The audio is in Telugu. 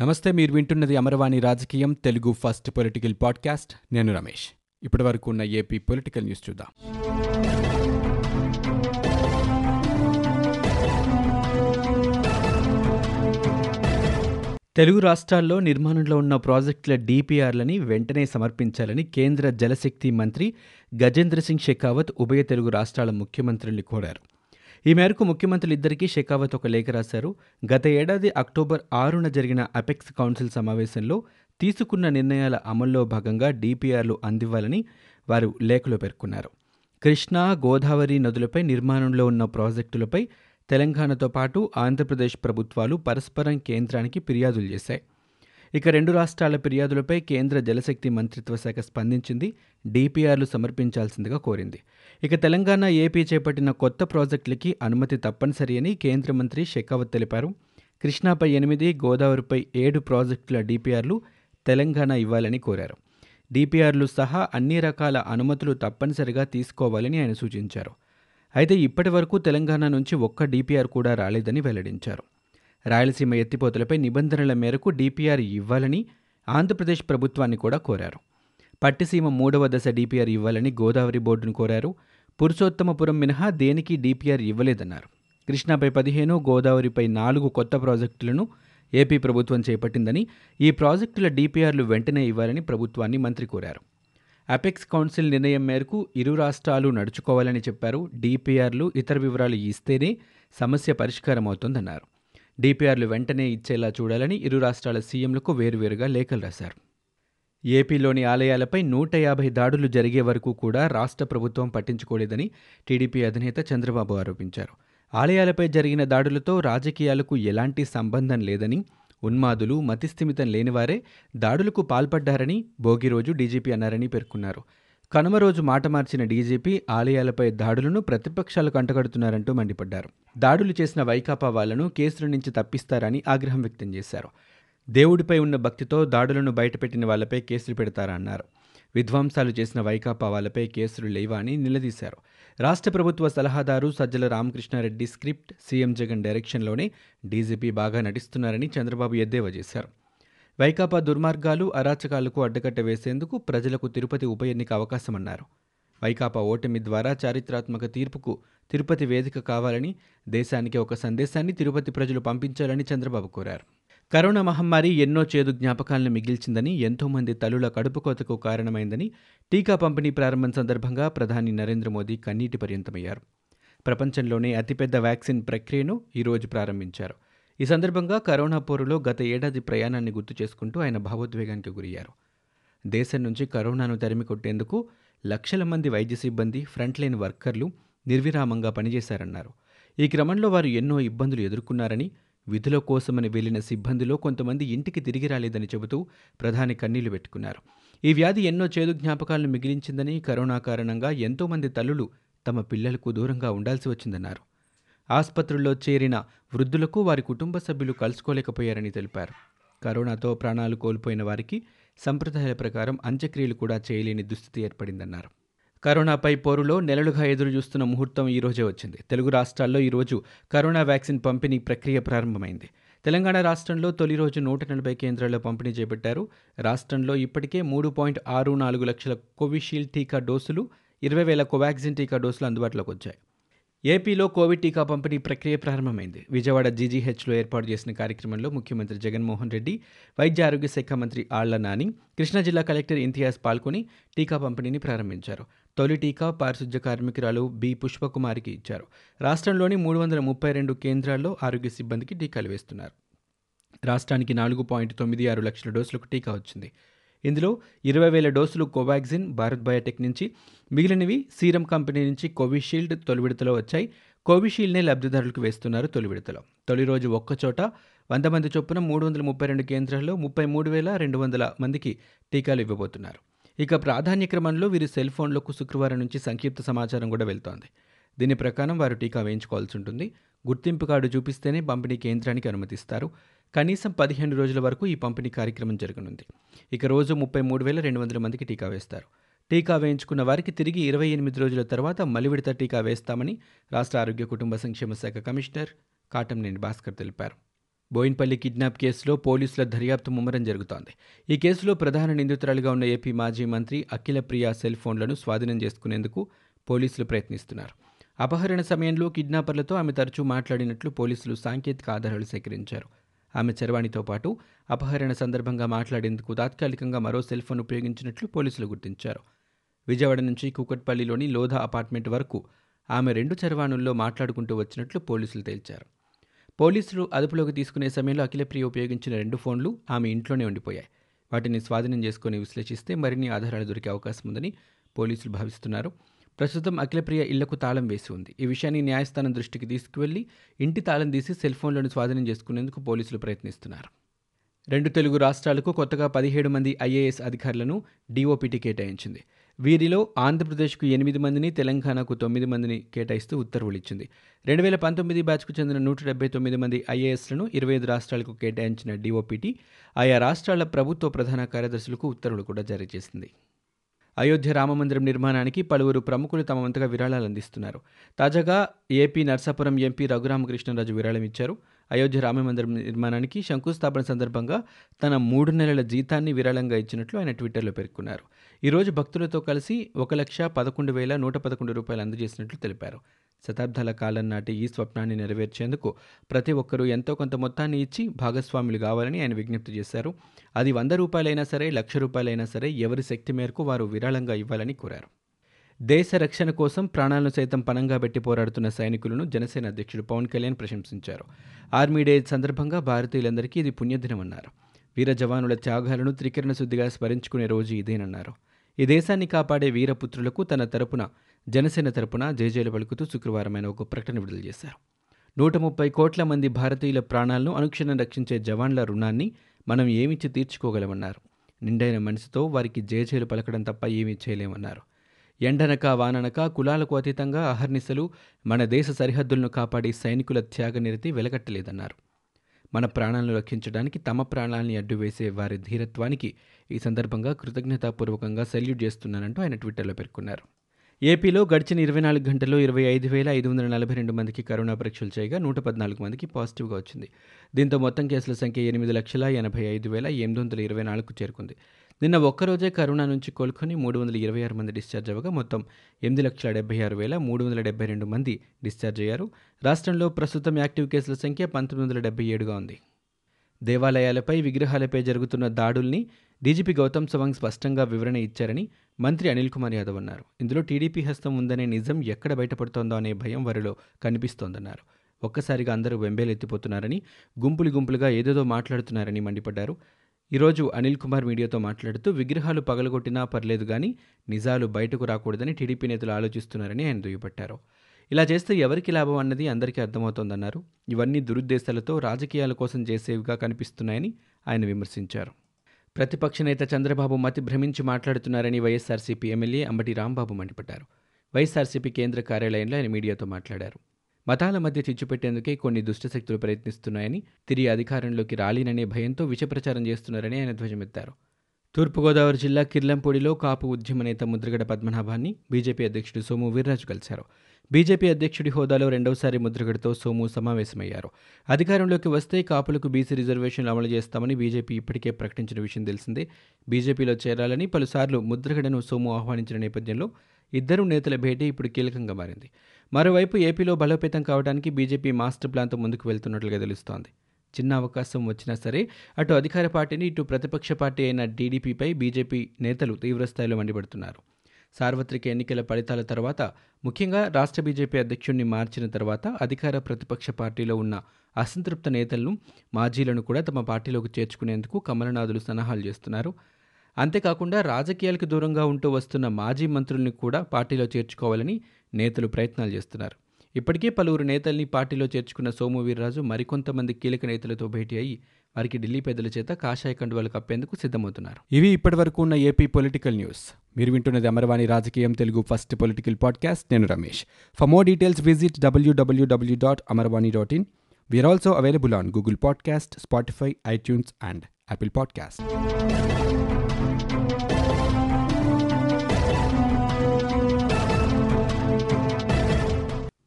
నమస్తే మీరు వింటున్నది అమరవాణి రాజకీయం తెలుగు ఫస్ట్ పొలిటికల్ పాడ్కాస్ట్. నేను రమేష్. ఇప్పటి వరకు ఉన్న ఏపీ పొలిటికల్ న్యూస్ చూద్దాం. తెలుగు రాష్ట్రాల్లో నిర్మాణంలో ఉన్న ప్రాజెక్టుల డీపీఆర్లని వెంటనే సమర్పించాలని కేంద్ర జలశక్తి మంత్రి గజేంద్ర సింగ్ షెకావత్ ఉభయ తెలుగు రాష్ట్రాల ముఖ్యమంత్రుల్ని కోరారు. ఈ మేరకు ముఖ్యమంత్రులిద్దరికీ షెకావత్ ఒక లేఖ రాశారు. గత ఏడాది అక్టోబర్ ఆరున జరిగిన అపెక్స్ కౌన్సిల్ సమావేశంలో తీసుకున్న నిర్ణయాల అమల్లో భాగంగా డిపిఆర్లు అందివ్వాలని వారు లేఖలో పేర్కొన్నారు. కృష్ణా గోదావరి నదులపై నిర్మాణంలో ఉన్న ప్రాజెక్టులపై తెలంగాణతో పాటు ఆంధ్రప్రదేశ్ ప్రభుత్వాలు పరస్పరం కేంద్రానికి ఫిర్యాదులు చేశాయి. ఇక రెండు రాష్ట్రాల ఫిర్యాదులపై కేంద్ర జలశక్తి మంత్రిత్వ శాఖ స్పందించింది. డీపీఆర్లు సమర్పించాల్సిందిగా కోరింది. ఇక తెలంగాణ ఏపీ చేపట్టిన కొత్త ప్రాజెక్టులకి అనుమతి తప్పనిసరి అని కేంద్ర మంత్రి షెకావత్ తెలిపారు. కృష్ణాపై ఎనిమిది గోదావరిపై ఏడు ప్రాజెక్టుల డిపిఆర్లు తెలంగాణ ఇవ్వాలని కోరారు. డిపిఆర్లు సహా అన్ని రకాల అనుమతులు తప్పనిసరిగా తీసుకోవాలని ఆయన సూచించారు. అయితే ఇప్పటి వరకు తెలంగాణ నుంచి ఒక్క డిపిఆర్ కూడా రాలేదని వెల్లడించారు. రాయలసీమ ఎత్తిపోతలపై నిబంధనల మేరకు డిపిఆర్ ఇవ్వాలని ఆంధ్రప్రదేశ్ ప్రభుత్వాన్ని కూడా కోరారు. పట్టిసీమ మూడవ దశ డిపిఆర్ ఇవ్వాలని గోదావరి బోర్డును కోరారు. పురుషోత్తమపురం మినహా దేనికి డిపిఆర్ ఇవ్వలేదన్నారు. కృష్ణాపై పదిహేను గోదావరిపై నాలుగు కొత్త ప్రాజెక్టులను ఏపీ ప్రభుత్వం చేపట్టిందని ఈ ప్రాజెక్టుల డిపిఆర్లు వెంటనే ఇవ్వాలని ప్రభుత్వాన్ని మంత్రి కోరారు. అపెక్స్ కౌన్సిల్ నిర్ణయం మేరకు ఇరు రాష్ట్రాలు నడుచుకోవాలని చెప్పారు. డిపిఆర్లు ఇతర వివరాలు ఇస్తేనే సమస్య పరిష్కారమవుతుందన్నారు. డీపీఆర్లు వెంటనే ఇచ్చేలా చూడాలని ఇరు రాష్ట్రాల సీఎంలకు వేరువేరుగా లేఖలు రాశారు. ఏపీలోని ఆలయాలపై నూట యాభై దాడులు జరిగే వరకు కూడా రాష్ట్ర ప్రభుత్వం పట్టించుకోలేదని టీడీపీ అధినేత చంద్రబాబు ఆరోపించారు. ఆలయాలపై జరిగిన దాడులతో రాజకీయాలకు ఎలాంటి సంబంధం లేదని ఉన్మాదులు మతిస్థిమితం లేనివారే దాడులకు పాల్పడ్డారని భోగి రోజు డీజీపీ అన్నారని పేర్కొన్నారు. కనుమ రోజు మాట మార్చిన డీజీపీ ఆలయాలపై దాడులను ప్రతిపక్షాలు కంటగడుతున్నారంటూ మండిపడ్డారు. దాడులు చేసిన వైకాపా వాళ్ళను కేసుల నుంచి తప్పిస్తారని ఆగ్రహం వ్యక్తం చేశారు. దేవుడిపై ఉన్న భక్తితో దాడులను బయటపెట్టిన వాళ్ళపై కేసులు పెడతారా అన్నారు. విధ్వంసాలు చేసిన వైకాపా వాళ్ళపై కేసులు లేవా అని నిలదీశారు. రాష్ట్ర ప్రభుత్వ సలహాదారు సజ్జల రామకృష్ణారెడ్డి స్క్రిప్ట్ సీఎం జగన్ డైరెక్షన్లోనే డీజీపీ బాగా నటిస్తున్నారని చంద్రబాబు ఎద్దేవా చేశారు. వైకాపా దుర్మార్గాలు అరాచకాలకు అడ్డకట్ట వేసేందుకు ప్రజలకు తిరుపతి ఉప ఎన్నిక అవకాశమన్నారు. వైకాపా ఓటమి ద్వారా చారిత్రాత్మక తీర్పుకు తిరుపతి వేదిక కావాలని దేశానికి ఒక సందేశాన్ని తిరుపతి ప్రజలు పంపించాలని చంద్రబాబు కోరారు. కరోనా మహమ్మారి ఎన్నో చేదు జ్ఞాపకాలను మిగిల్చిందని ఎంతోమంది తల్లుల కడుపు కోతకు కారణమైందని టీకా పంపిణీ ప్రారంభం సందర్భంగా ప్రధాని నరేంద్ర మోదీ కన్నీటి పర్యంతమయ్యారు. ప్రపంచంలోనే అతిపెద్ద వ్యాక్సిన్ ప్రక్రియను ఈరోజు ప్రారంభించారు. ఈ సందర్భంగా కరోనా పోరులో గత ఏడాది ప్రయాణాన్ని గుర్తు చేసుకుంటూ ఆయన భావోద్వేగానికి గురయ్యారు. దేశం నుంచి కరోనాను తరిమి కొట్టేందుకు లక్షల మంది వైద్య సిబ్బంది ఫ్రంట్లైన్ వర్కర్లు నిర్విరామంగా పనిచేశారన్నారు. ఈ క్రమంలో వారు ఎన్నో ఇబ్బందులు ఎదుర్కొన్నారని విధుల కోసమని వెళ్ళిన సిబ్బందిలో కొంతమంది ఇంటికి తిరిగి రాలేదని చెబుతూ ప్రధాని కన్నీళ్ళు పెట్టుకున్నారు. ఈ వ్యాధి ఎన్నో చేదు జ్ఞాపకాలను మిగిలించిందని కరోనా కారణంగా ఎంతోమంది తల్లులు తమ పిల్లలకు దూరంగా ఉండాల్సి వచ్చిందన్నారు. ఆసుపత్రుల్లో చేరిన వృద్ధులకు వారి కుటుంబ సభ్యులు కలుసుకోలేకపోయారని తెలిపారు. కరోనాతో ప్రాణాలు కోల్పోయిన వారికి సంప్రదాయాల ప్రకారం అంత్యక్రియలు కూడా చేయలేని దుస్థితి ఏర్పడిందన్నారు. కరోనాపై పోరులో నెలలుగా ఎదురు చూస్తున్న ముహూర్తం ఈరోజే వచ్చింది. తెలుగు రాష్ట్రాల్లో ఈరోజు కరోనా వ్యాక్సిన్ పంపిణీ ప్రక్రియ ప్రారంభమైంది. తెలంగాణ రాష్ట్రంలో తొలి రోజు నూట నలభై కేంద్రాల్లో పంపిణీ చేపట్టారు. రాష్ట్రంలో ఇప్పటికే మూడు పాయింట్ ఆరు నాలుగు లక్షల కోవిషీల్డ్ టీకా డోసులు ఇరవై వేల కోవాక్సిన్ టీకా డోసులు అందుబాటులోకి వచ్చాయి. ఏపీలో కోవిడ్ టీకా పంపిణీ ప్రక్రియ ప్రారంభమైంది. విజయవాడ జీజీహెచ్లో ఏర్పాటు చేసిన కార్యక్రమంలో ముఖ్యమంత్రి జగన్మోహన్ రెడ్డి వైద్య ఆరోగ్య శాఖ మంత్రి ఆళ్ళ నాని కృష్ణా జిల్లా కలెక్టర్ ఇంతియాజ్ పాల్గొని టీకా పంపిణీని ప్రారంభించారు. తొలి టీకా పారిశుధ్య కార్మికురాలు బి పుష్పకుమారికి ఇచ్చారు. రాష్ట్రంలోని మూడు వందల ముప్పై రెండు కేంద్రాల్లో ఆరోగ్య సిబ్బందికి టీకాలు వేస్తున్నారు. రాష్ట్రానికి నాలుగు పాయింట్ తొమ్మిది ఆరు లక్షల డోసులకు టీకా వచ్చింది. ఇందులో ఇరవై వేల డోసులు కోవాక్సిన్ భారత్ బయోటెక్ నుంచి. మిగిలినవి సీరం కంపెనీ నుంచి కోవిషీల్డ్ తొలి విడతలో వచ్చాయి. కోవిషీల్డ్నే లబ్ధిదారులకు వేస్తున్నారు తొలి విడతలో. తొలి రోజు ఒక్కచోట వంద మంది చొప్పున మూడు వందల ముప్పై రెండు కేంద్రాల్లో ముప్పై మూడు వేల రెండు వందల మందికి టీకాలు ఇవ్వబోతున్నారు. ఇక ప్రాధాన్య క్రమంలో వీరి సెల్ ఫోన్లకు శుక్రవారం నుంచి సంక్షిప్త సమాచారం కూడా వెళ్తోంది. దీని ప్రకారం వారు టీకా వేయించుకోవాల్సి ఉంటుంది. గుర్తింపు కార్డు చూపిస్తేనే పంపిణీ కేంద్రానికి అనుమతిస్తారు. కనీసం పదిహేను రోజుల వరకు ఈ పంపిణీ కార్యక్రమం జరగనుంది. ఇక రోజు ముప్పై మూడు వేల రెండు వందల మందికి టీకా వేస్తారు. టీకా వేయించుకున్న వారికి తిరిగి ఇరవై ఎనిమిది రోజుల తర్వాత మలివిడత టీకా వేస్తామని రాష్ట్ర ఆరోగ్య కుటుంబ సంక్షేమ శాఖ కమిషనర్ కాటంనేని భాస్కర్ తెలిపారు. బోయిన్పల్లి కిడ్నాప్ కేసులో పోలీసుల దర్యాప్తు ముమ్మరం జరుగుతోంది. ఈ కేసులో ప్రధాన నిందితురాలుగా ఉన్న ఏపీ మాజీ మంత్రి అఖిల ప్రియ సెల్ ఫోన్లను స్వాధీనం చేసుకునేందుకు పోలీసులు ప్రయత్నిస్తున్నారు. అపహరణ సమయంలో కిడ్నాపర్లతో ఆమె తరచూ మాట్లాడినట్లు పోలీసులు సాంకేతిక ఆధారాలు సేకరించారు. ఆమె చరవాణితో పాటు అపహరణ సందర్భంగా మాట్లాడేందుకు తాత్కాలికంగా మరో సెల్ ఫోన్ ఉపయోగించినట్లు పోలీసులు గుర్తించారు. విజయవాడ నుంచి కూకట్పల్లిలోని లోధా అపార్ట్మెంట్ వరకు ఆమె రెండు చరవాణుల్లో మాట్లాడుకుంటూ వచ్చినట్లు పోలీసులు తేల్చారు. పోలీసులు అదుపులోకి తీసుకునే సమయంలో అఖిలప్రియ ఉపయోగించిన రెండు ఫోన్లు ఆమె ఇంట్లోనే ఉండిపోయాయి. వాటిని స్వాధీనం చేసుకుని విశ్లేషిస్తే మరిన్ని ఆధారాలు దొరికే అవకాశం ఉందని పోలీసులు భావిస్తున్నారు. ప్రస్తుతం అఖిలప్రియ ఇళ్ళకు తాళం వేసి ఉంది. ఈ విషయాన్ని న్యాయస్థానం దృష్టికి తీసుకువెళ్ళి ఇంటి తాళం తీసి సెల్ ఫోన్లను స్వాధీనం చేసుకునేందుకు పోలీసులు ప్రయత్నిస్తున్నారు. రెండు తెలుగు రాష్ట్రాలకు కొత్తగా పదిహేడు మంది ఐఏఎస్ అధికారులను డీఓపీటీ కేటాయించింది. వీరిలో ఆంధ్రప్రదేశ్కు ఎనిమిది మందిని తెలంగాణకు తొమ్మిది మందిని కేటాయిస్తూ ఉత్తర్వులు ఇచ్చింది రెండు వేల పంతొమ్మిది బ్యాచ్కు చెందిన నూట డెబ్బై తొమ్మిది మంది ఐఏఎస్లను ఇరవై ఐదు రాష్ట్రాలకు కేటాయించిన డీఓపీటీ ఆయా రాష్ట్రాల ప్రభుత్వ ప్రధాన కార్యదర్శులకు ఉత్తర్వులు కూడా జారీ చేసింది. అయోధ్య రామమందిరం నిర్మాణానికి పలువురు ప్రముఖులు తమ వంతుగా విరాళాలు అందిస్తున్నారు. తాజాగా ఏపీ నర్సాపురం ఎంపీ రఘురామకృష్ణరాజు విరాళం ఇచ్చారు అయోధ్య రామమందిరం నిర్మాణానికి శంకుస్థాపన సందర్భంగా తన మూడు నెలల జీతాన్ని విరాళంగా ఇచ్చినట్లు ఆయన ట్విట్టర్లో పేర్కొన్నారు. ఈరోజు భక్తులతో కలిసి ఒక లక్ష పదకొండు వేల నూట పదకొండు రూపాయలు అందజేసినట్లు తెలిపారు. శతాబ్దాల కాలం నాటి ఈ స్వప్నాన్ని నెరవేర్చేందుకు ప్రతి ఒక్కరూ ఎంతో కొంత మొత్తాన్ని ఇచ్చి భాగస్వాములు కావాలని ఆయన విజ్ఞప్తి చేశారు. అది వంద రూపాయలైనా సరే లక్ష రూపాయలైనా సరే ఎవరి శక్తి మేరకు వారు విరాళంగా ఇవ్వాలని కోరారు. దేశ రక్షణ కోసం ప్రాణాలను సైతం పణంగా పెట్టి పోరాడుతున్న సైనికులను జనసేన అధ్యక్షుడు పవన్ కళ్యాణ్ ప్రశంసించారు. ఆర్మీ డే సందర్భంగా భారతీయులందరికీ ఇది పుణ్యదినమన్నారు వీర జవానుల త్యాగాలను త్రికరణ శుద్ధిగా స్మరించుకునే రోజు ఇదేనన్నారు. ఈ దేశాన్ని కాపాడే వీరపుత్రులకు తన తరపున జనసేన తరపున జేజేలు పలుకుతూ శుక్రవారం ఆయన ఒక ప్రకటన విడుదల చేశారు. నూట ముప్పై కోట్ల మంది భారతీయుల ప్రాణాలను అనుక్షణం రక్షించే జవాన్ల రుణాన్ని మనం ఏమిచ్చి తీర్చుకోగలమన్నారు. నిండైన మనసుతో వారికి జేజేలు పలకడం తప్ప ఏమీ చేయలేమన్నారు. ఎండనక వాననక కులాలకు అతీతంగా అహర్నిశలు మన దేశ సరిహద్దులను కాపాడి సైనికుల త్యాగనిరతి వెలకట్టలేదన్నారు మన ప్రాణాలను రక్షించడానికి తమ ప్రాణాలని అడ్డువేసే వారి ధీరత్వానికి ఈ సందర్భంగా కృతజ్ఞతాపూర్వకంగా సెల్యూట్ చేస్తున్నానంటూ ఆయన ట్విట్టర్లో పేర్కొన్నారు. ఏపీలో గడిచిన ఇరవై నాలుగు గంటల్లో ఇరవై ఐదు వేల ఐదు వందల నలభై రెండు మందికి కరోనా పరీక్షలు చేయగా నూట పద్నాలుగు మందికి పాజిటివ్గా వచ్చింది. దీంతో మొత్తం కేసుల సంఖ్య ఎనిమిది లక్షల ఎనభై ఐదు వేల ఎనిమిది వందల ఇరవై నాలుగుకు చేరుకుంది. నిన్న ఒక్కరోజే కరోనా నుంచి కోలుకొని మూడు వందల ఇరవై ఆరు మంది డిశ్చార్జ్ అవ్వగా మొత్తం ఎనిమిది లక్షల డెబ్బై ఆరు వేల మూడు వందల డెబ్బై రెండు మంది డిశ్చార్జ్ అయ్యారు. రాష్ట్రంలో ప్రస్తుతం యాక్టివ్ కేసుల సంఖ్య పంతొమ్మిది వందల డెబ్బై ఏడుగా ఉంది. దేవాలయాలపై విగ్రహాలపై జరుగుతున్న దాడుల్ని డీజీపీ గౌతమ్ సవాంగ్ స్పష్టంగా వివరణ ఇచ్చారని మంత్రి అనిల్ కుమార్ యాదవ్ అన్నారు. ఇందులో టీడీపీ హస్తం ఉందనే నిజం ఎక్కడ బయటపడుతోందో అనే భయం వారిలో కనిపిస్తోందన్నారు. ఒక్కసారిగా అందరూ వెంబేలెత్తిపోతున్నారని గుంపులు గుంపులుగా ఏదేదో మాట్లాడుతున్నారని మండిపడ్డారు. ఈరోజు అనిల్ కుమార్ మీడియాతో మాట్లాడుతూ విగ్రహాలు పగలగొట్టినా పర్లేదు కానీ నిజాలు బయటకు రాకూడదని టీడీపీ నేతలు ఆలోచిస్తున్నారని ఆయన దుయ్యబట్టారు. ఇలా చేస్తే ఎవరికి లాభం అన్నది అందరికీ అర్థమవుతోందన్నారు. ఇవన్నీ దురుద్దేశాలతో రాజకీయాల కోసం చేసేవిగా కనిపిస్తున్నాయని ఆయన విమర్శించారు. ప్రతిపక్ష నేత చంద్రబాబు మతి భ్రమించి మాట్లాడుతున్నారని వైఎస్ఆర్సీపీ ఎమ్మెల్యే అంబటి రాంబాబు మండిపడ్డారు. వైఎస్ఆర్సీపీ కేంద్ర కార్యాలయంలో ఆయన మీడియాతో మాట్లాడారు. మతాల మధ్య చిచ్చుపెట్టేందుకే కొన్ని దుష్టశక్తులు ప్రయత్నిస్తున్నాయని తిరిగి అధికారంలోకి రాలేననే భయంతో విషప్రచారం చేస్తున్నారని ఆయన ధ్వజమెత్తారు. తూర్పుగోదావరి జిల్లా కిర్లంపూడిలో కాపు ఉద్యమ నేత ముద్రగడ పద్మనాభాన్ని బీజేపీ అధ్యక్షుడు సోము వీర్రాజు కలిశారు. బీజేపీ అధ్యక్షుడి హోదాలో రెండవసారి ముద్రగడతో సోము సమావేశమయ్యారు. అధికారంలోకి వస్తే కాపులకు బీసీ రిజర్వేషన్లు అమలు చేస్తామని బీజేపీ ఇప్పటికే ప్రకటించిన విషయం తెలిసిందే. బీజేపీలో చేరాలని పలుసార్లు ముద్రగడను సోము ఆహ్వానించిన నేపథ్యంలో ఇద్దరు నేతల భేటీ ఇప్పుడు కీలకంగా మారింది. మరోవైపు ఏపీలో బలోపేతం కావడానికి బీజేపీ మాస్టర్ ప్లాన్తో ముందుకు వెళ్తున్నట్లుగా తెలుస్తోంది. చిన్న అవకాశం వచ్చినా సరే అటు అధికార పార్టీని ఇటు ప్రతిపక్ష పార్టీ అయిన టీడీపీపై బీజేపీ నేతలు తీవ్రస్థాయిలో మండిపడుతున్నారు. సార్వత్రిక ఎన్నికల ఫలితాల తర్వాత ముఖ్యంగా రాష్ట్ర బీజేపీ అధ్యక్షుడిని మార్చిన తర్వాత అధికార ప్రతిపక్ష పార్టీలో ఉన్న అసంతృప్త నేతలను మాజీలను కూడా తమ పార్టీలోకి చేర్చుకునేందుకు కమలనాథులు సలహాలు చేస్తున్నారు. అంతేకాకుండా రాజకీయాలకు దూరంగా ఉంటూ వస్తున్న మాజీ మంత్రుల్ని కూడా పార్టీలో చేర్చుకోవాలని నేతలు ప్రయత్నాలు చేస్తున్నారు. ఇప్పటికే పలువురు నేతల్ని పార్టీలో చేర్చుకున్న సోము వీర్రాజు మరికొంతమంది కీలక నేతలతో భేటీ అయి వారికి ఢిల్లీ పెద్దల చేత కాషాయ కండువాలు కప్పేందుకు సిద్ధమవుతున్నారు. ఇవి ఇప్పటివరకు ఉన్న ఏపీ పొలిటికల్ న్యూస్. మీరు వింటున్నది అమరవాణి రాజకీయం తెలుగు ఫస్ట్ పొలిటికల్ పాడ్కాస్ట్. నేను Ramesh. For more details visit WWW dot Amarvani dot in we are also available on Google podcast Spotify iTunes and Apple podcast